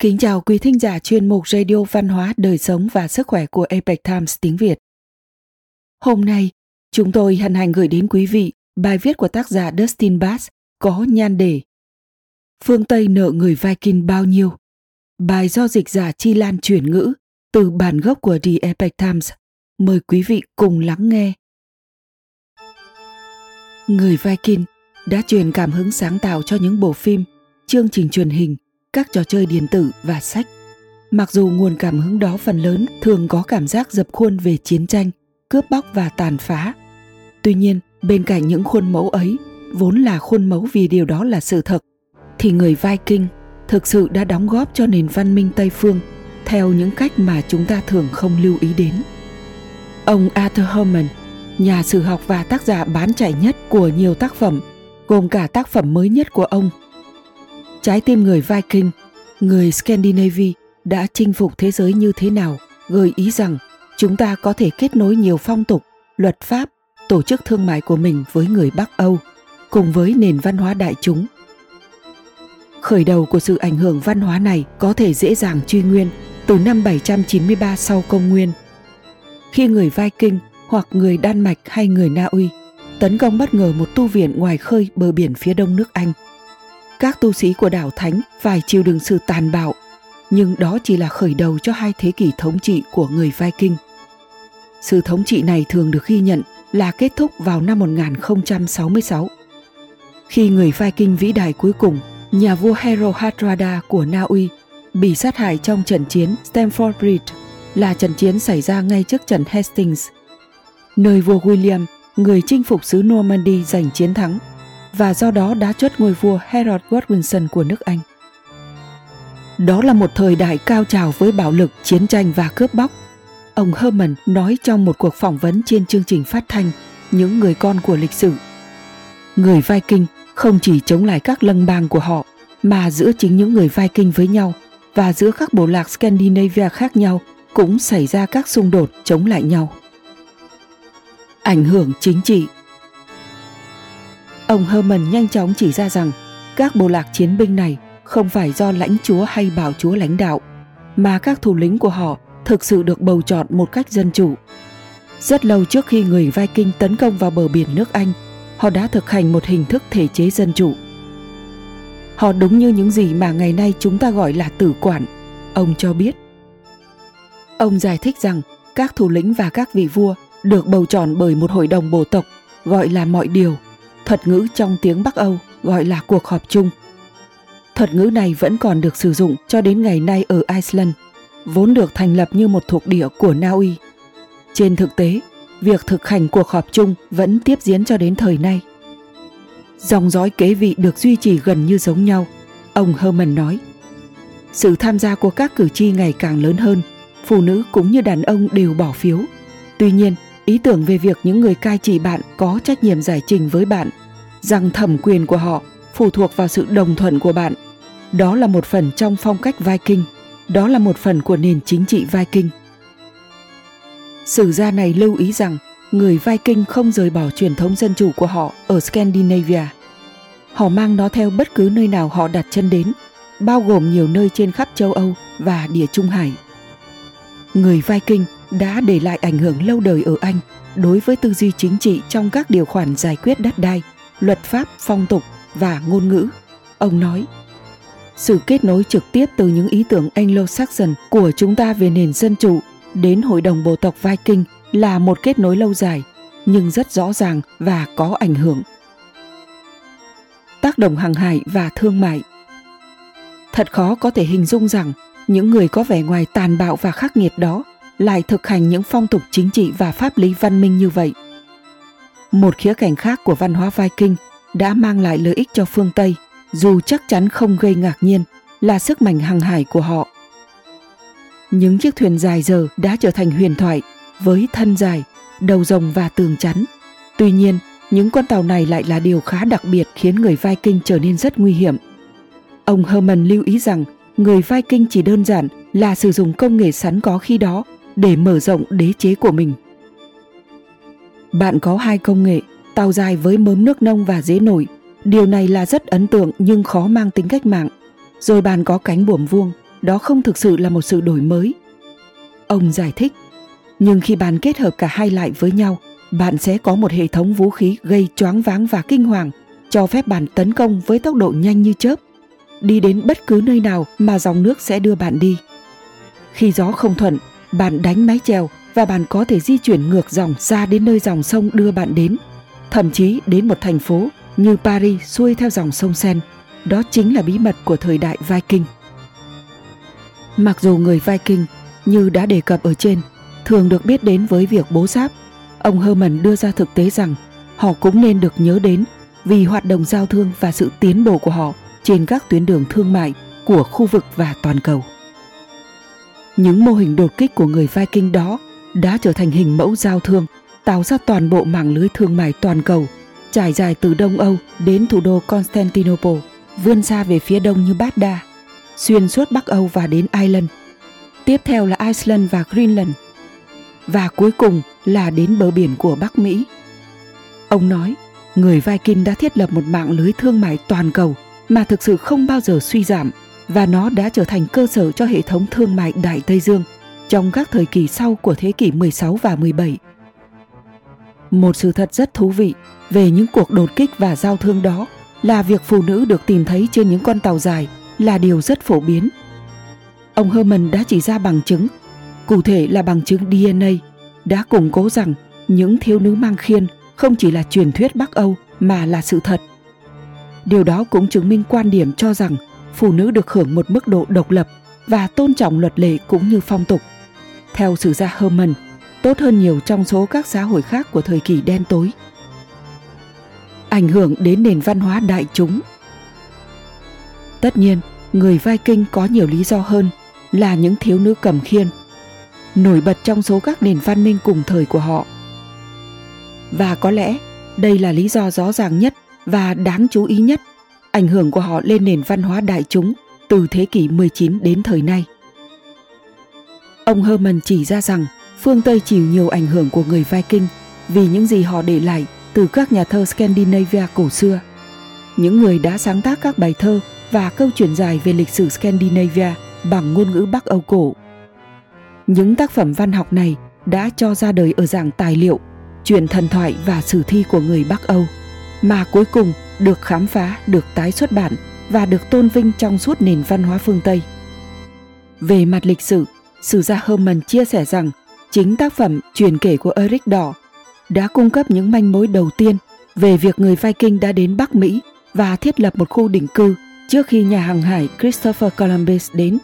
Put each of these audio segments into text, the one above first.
Kính chào quý thính giả chuyên mục Radio Văn hóa, Đời sống và Sức khỏe của Epoch Times tiếng Việt. Hôm nay, chúng tôi hân hạnh gửi đến quý vị bài viết của tác giả Dustin Bass có nhan đề Phương Tây nợ người Viking bao nhiêu? Bài do dịch giả Chi Lan chuyển ngữ từ bản gốc của The Epoch Times. Mời quý vị cùng lắng nghe. Người Viking đã truyền cảm hứng sáng tạo cho những bộ phim, chương trình truyền hình – các trò chơi điện tử và sách. Mặc dù nguồn cảm hứng đó phần lớn thường có cảm giác dập khuôn về chiến tranh, cướp bóc và tàn phá. Tuy nhiên, bên cạnh những khuôn mẫu ấy, vốn là khuôn mẫu vì điều đó là sự thật, thì người Viking thực sự đã đóng góp cho nền văn minh Tây phương theo những cách mà chúng ta thường không lưu ý đến. Ông Arthur Herman, nhà sử học và tác giả bán chạy nhất của nhiều tác phẩm, gồm cả tác phẩm mới nhất của ông Trái tim người Viking, người Scandinavia đã chinh phục thế giới như thế nào, gợi ý rằng chúng ta có thể kết nối nhiều phong tục, luật pháp, tổ chức thương mại của mình với người Bắc Âu, cùng với nền văn hóa đại chúng. Khởi đầu của sự ảnh hưởng văn hóa này có thể dễ dàng truy nguyên từ năm 793 sau công nguyên. Khi người Viking hoặc người Đan Mạch hay người Na Uy tấn công bất ngờ một tu viện ngoài khơi bờ biển phía đông nước Anh – các tu sĩ của đảo Thánh phải chịu đựng sự tàn bạo, nhưng đó chỉ là khởi đầu cho hai thế kỷ thống trị của người Viking. Sự thống trị này thường được ghi nhận là kết thúc vào năm 1066. Khi người Viking vĩ đại cuối cùng, nhà vua Hero Hardrada của Na Uy bị sát hại trong trận chiến Stamford Bridge là trận chiến xảy ra ngay trước trận Hastings, nơi vua William, người chinh phục xứ Normandy giành chiến thắng và do đó đã chốt ngôi vua Harold Godwinson của nước Anh. Đó là một thời đại cao trào với bạo lực, chiến tranh và cướp bóc. Ông Herman nói trong một cuộc phỏng vấn trên chương trình phát thanh Những người con của lịch sử. Người Viking không chỉ chống lại các lân bang của họ, mà giữa chính những người Viking với nhau và giữa các bộ lạc Scandinavia khác nhau cũng xảy ra các xung đột chống lại nhau. Ảnh hưởng chính trị Ông Herman nhanh chóng chỉ ra rằng các bộ lạc chiến binh này không phải do lãnh chúa hay bảo chúa lãnh đạo, mà các thủ lĩnh của họ thực sự được bầu chọn một cách dân chủ. Rất lâu trước khi người Viking tấn công vào bờ biển nước Anh, họ đã thực hành một hình thức thể chế dân chủ. Họ đúng như những gì mà ngày nay chúng ta gọi là tử quản, ông cho biết. Ông giải thích rằng các thủ lĩnh và các vị vua được bầu chọn bởi một hội đồng bộ tộc gọi là mọi điều thuật ngữ trong tiếng Bắc Âu gọi là cuộc họp chung. Thuật ngữ này vẫn còn được sử dụng cho đến ngày nay ở Iceland, vốn được thành lập như một thuộc địa của Na Uy. Trên thực tế, việc thực hành cuộc họp chung vẫn tiếp diễn cho đến thời nay. Dòng dõi kế vị được duy trì gần như giống nhau, ông Herman nói. Sự tham gia của các cử tri ngày càng lớn hơn, phụ nữ cũng như đàn ông đều bỏ phiếu. Tuy nhiên, ý tưởng về việc những người cai trị bạn có trách nhiệm giải trình với bạn, rằng thẩm quyền của họ phụ thuộc vào sự đồng thuận của bạn. Đó là một phần trong phong cách viking, đó là một phần của nền chính trị viking. Sử gia này lưu ý rằng người viking không rời bỏ truyền thống dân chủ của họ ở scandinavia. Họ mang nó theo bất cứ nơi nào họ đặt chân đến, bao gồm nhiều nơi trên khắp châu âu và địa trung hải. Người viking đã để lại ảnh hưởng lâu đời ở Anh đối với tư duy chính trị trong các điều khoản giải quyết đất đai, luật pháp, phong tục và ngôn ngữ. Ông nói, sự kết nối trực tiếp từ những ý tưởng Anglo-Saxon của chúng ta về nền dân chủ đến hội đồng bộ tộc Viking là một kết nối lâu dài, nhưng rất rõ ràng và có ảnh hưởng. Tác động hàng hải và thương mại Thật khó có thể hình dung rằng những người có vẻ ngoài tàn bạo và khắc nghiệt đó lại thực hành những phong tục chính trị và pháp lý văn minh như vậy. Một khía cạnh khác của văn hóa Viking đã mang lại lợi ích cho phương Tây, dù chắc chắn không gây ngạc nhiên, là sức mạnh hàng hải của họ. Những chiếc thuyền dài giờ đã trở thành huyền thoại với thân dài, đầu rồng và tường chắn. Tuy nhiên, những con tàu này lại là điều khá đặc biệt khiến người Viking trở nên rất nguy hiểm. Ông Herman lưu ý rằng người Viking chỉ đơn giản là sử dụng công nghệ sẵn có khi đó để mở rộng đế chế của mình. Bạn có hai công nghệ, tàu dài với mớm nước nông và dế nổi. Điều này là rất ấn tượng nhưng khó mang tính cách mạng. Rồi bạn có cánh buồm vuông, đó không thực sự là một sự đổi mới. Ông giải thích, nhưng khi bạn kết hợp cả hai lại với nhau, bạn sẽ có một hệ thống vũ khí gây choáng váng và kinh hoàng, cho phép bạn tấn công với tốc độ nhanh như chớp, đi đến bất cứ nơi nào mà dòng nước sẽ đưa bạn đi. Khi gió không thuận, bạn đánh mái chèo và bạn có thể di chuyển ngược dòng ra đến nơi dòng sông đưa bạn đến, thậm chí đến một thành phố như Paris xuôi theo dòng sông Sen. Đó chính là bí mật của thời đại Viking. Mặc dù người Viking như đã đề cập ở trên thường được biết đến với việc bố giáp, ông Herman đưa ra thực tế rằng họ cũng nên được nhớ đến vì hoạt động giao thương và sự tiến bộ của họ trên các tuyến đường thương mại của khu vực và toàn cầu. Những mô hình đột kích của người Viking đó đã trở thành hình mẫu giao thương, tạo ra toàn bộ mạng lưới thương mại toàn cầu, trải dài từ Đông Âu đến thủ đô Constantinople, vươn xa về phía đông như Bát Đa, xuyên suốt Bắc Âu và đến Ireland. Tiếp theo là Iceland và Greenland. Và cuối cùng là đến bờ biển của Bắc Mỹ. Ông nói, người Viking đã thiết lập một mạng lưới thương mại toàn cầu mà thực sự không bao giờ suy giảm và nó đã trở thành cơ sở cho hệ thống thương mại Đại Tây Dương trong các thời kỳ sau của thế kỷ 16 và 17. Một sự thật rất thú vị về những cuộc đột kích và giao thương đó là việc phụ nữ được tìm thấy trên những con tàu dài là điều rất phổ biến. Ông Herman đã chỉ ra bằng chứng, cụ thể là bằng chứng DNA, đã củng cố rằng những thiếu nữ mang khiên không chỉ là truyền thuyết Bắc Âu mà là sự thật. Điều đó cũng chứng minh quan điểm cho rằng phụ nữ được hưởng một mức độ độc lập và tôn trọng luật lệ cũng như phong tục. Theo sử gia Herman, tốt hơn nhiều trong số các xã hội khác của thời kỳ đen tối. Ảnh hưởng đến nền văn hóa đại chúng Tất nhiên, người Viking có nhiều lý do hơn là những thiếu nữ cầm khiên, nổi bật trong số các nền văn minh cùng thời của họ. Và có lẽ đây là lý do rõ ràng nhất và đáng chú ý nhất ảnh hưởng của họ lên nền văn hóa đại chúng từ thế kỷ 19 đến thời nay. Ông Herman chỉ ra rằng phương Tây chịu nhiều ảnh hưởng của người Viking vì những gì họ để lại từ các nhà thơ Scandinavia cổ xưa. Những người đã sáng tác các bài thơ và câu chuyện dài về lịch sử Scandinavia bằng ngôn ngữ Bắc Âu cổ. Những tác phẩm văn học này đã cho ra đời ở dạng tài liệu, chuyện thần thoại và sử thi của người Bắc Âu, mà cuối cùng được khám phá, được tái xuất bản và được tôn vinh trong suốt nền văn hóa phương Tây. Về mặt lịch sử, sử gia Herman chia sẻ rằng chính tác phẩm truyền kể của Eric Đỏ đã cung cấp những manh mối đầu tiên về việc người Viking đã đến Bắc Mỹ và thiết lập một khu định cư trước khi nhà hàng hải Christopher Columbus đến.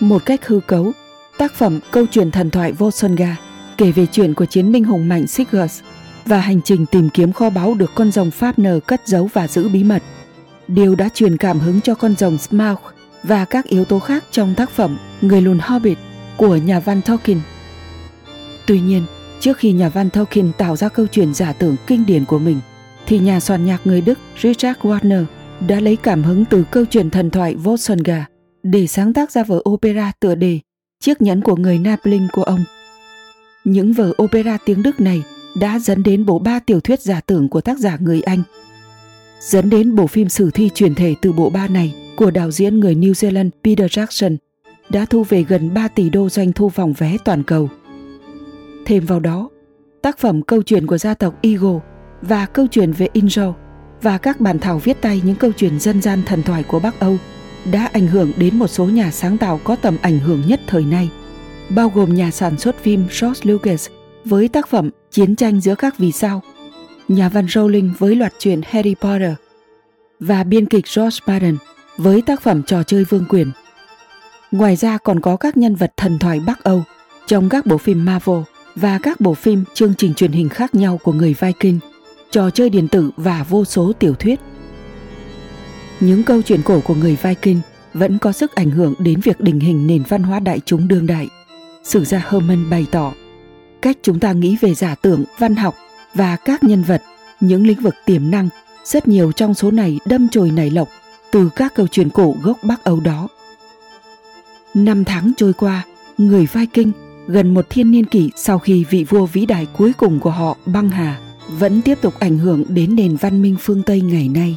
Một cách hư cấu, tác phẩm Câu chuyện thần thoại Volsunga kể về chuyện của chiến binh hùng mạnh Sigurd và hành trình tìm kiếm kho báu được con rồng Pháp nờ cất giấu và giữ bí mật. Điều đã truyền cảm hứng cho con rồng Smaug và các yếu tố khác trong tác phẩm Người lùn Hobbit của nhà văn Tolkien. Tuy nhiên, trước khi nhà văn Tolkien tạo ra câu chuyện giả tưởng kinh điển của mình, thì nhà soạn nhạc người Đức Richard Wagner đã lấy cảm hứng từ câu chuyện thần thoại Volsunga để sáng tác ra vở opera tựa đề Chiếc nhẫn của người Napling của ông. Những vở opera tiếng Đức này đã dẫn đến bộ ba tiểu thuyết giả tưởng của tác giả người Anh. Dẫn đến bộ phim sử thi truyền thể từ bộ ba này của đạo diễn người New Zealand Peter Jackson đã thu về gần 3 tỷ đô doanh thu vòng vé toàn cầu. Thêm vào đó, tác phẩm câu chuyện của gia tộc Eagle và câu chuyện về Injo và các bản thảo viết tay những câu chuyện dân gian thần thoại của Bắc Âu đã ảnh hưởng đến một số nhà sáng tạo có tầm ảnh hưởng nhất thời nay, bao gồm nhà sản xuất phim George Lucas với tác phẩm Chiến tranh giữa các vì sao, nhà văn Rowling với loạt truyện Harry Potter và biên kịch George Martin với tác phẩm Trò chơi vương quyền. Ngoài ra còn có các nhân vật thần thoại Bắc Âu trong các bộ phim Marvel và các bộ phim chương trình truyền hình khác nhau của người Viking, trò chơi điện tử và vô số tiểu thuyết. Những câu chuyện cổ của người Viking vẫn có sức ảnh hưởng đến việc định hình nền văn hóa đại chúng đương đại. Sử gia Herman bày tỏ, cách chúng ta nghĩ về giả tưởng, văn học và các nhân vật, những lĩnh vực tiềm năng, rất nhiều trong số này đâm chồi nảy lộc từ các câu chuyện cổ gốc Bắc Âu đó. Năm tháng trôi qua, người Viking gần một thiên niên kỷ sau khi vị vua vĩ đại cuối cùng của họ băng hà vẫn tiếp tục ảnh hưởng đến nền văn minh phương Tây ngày nay.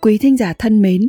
Quý thính giả thân mến,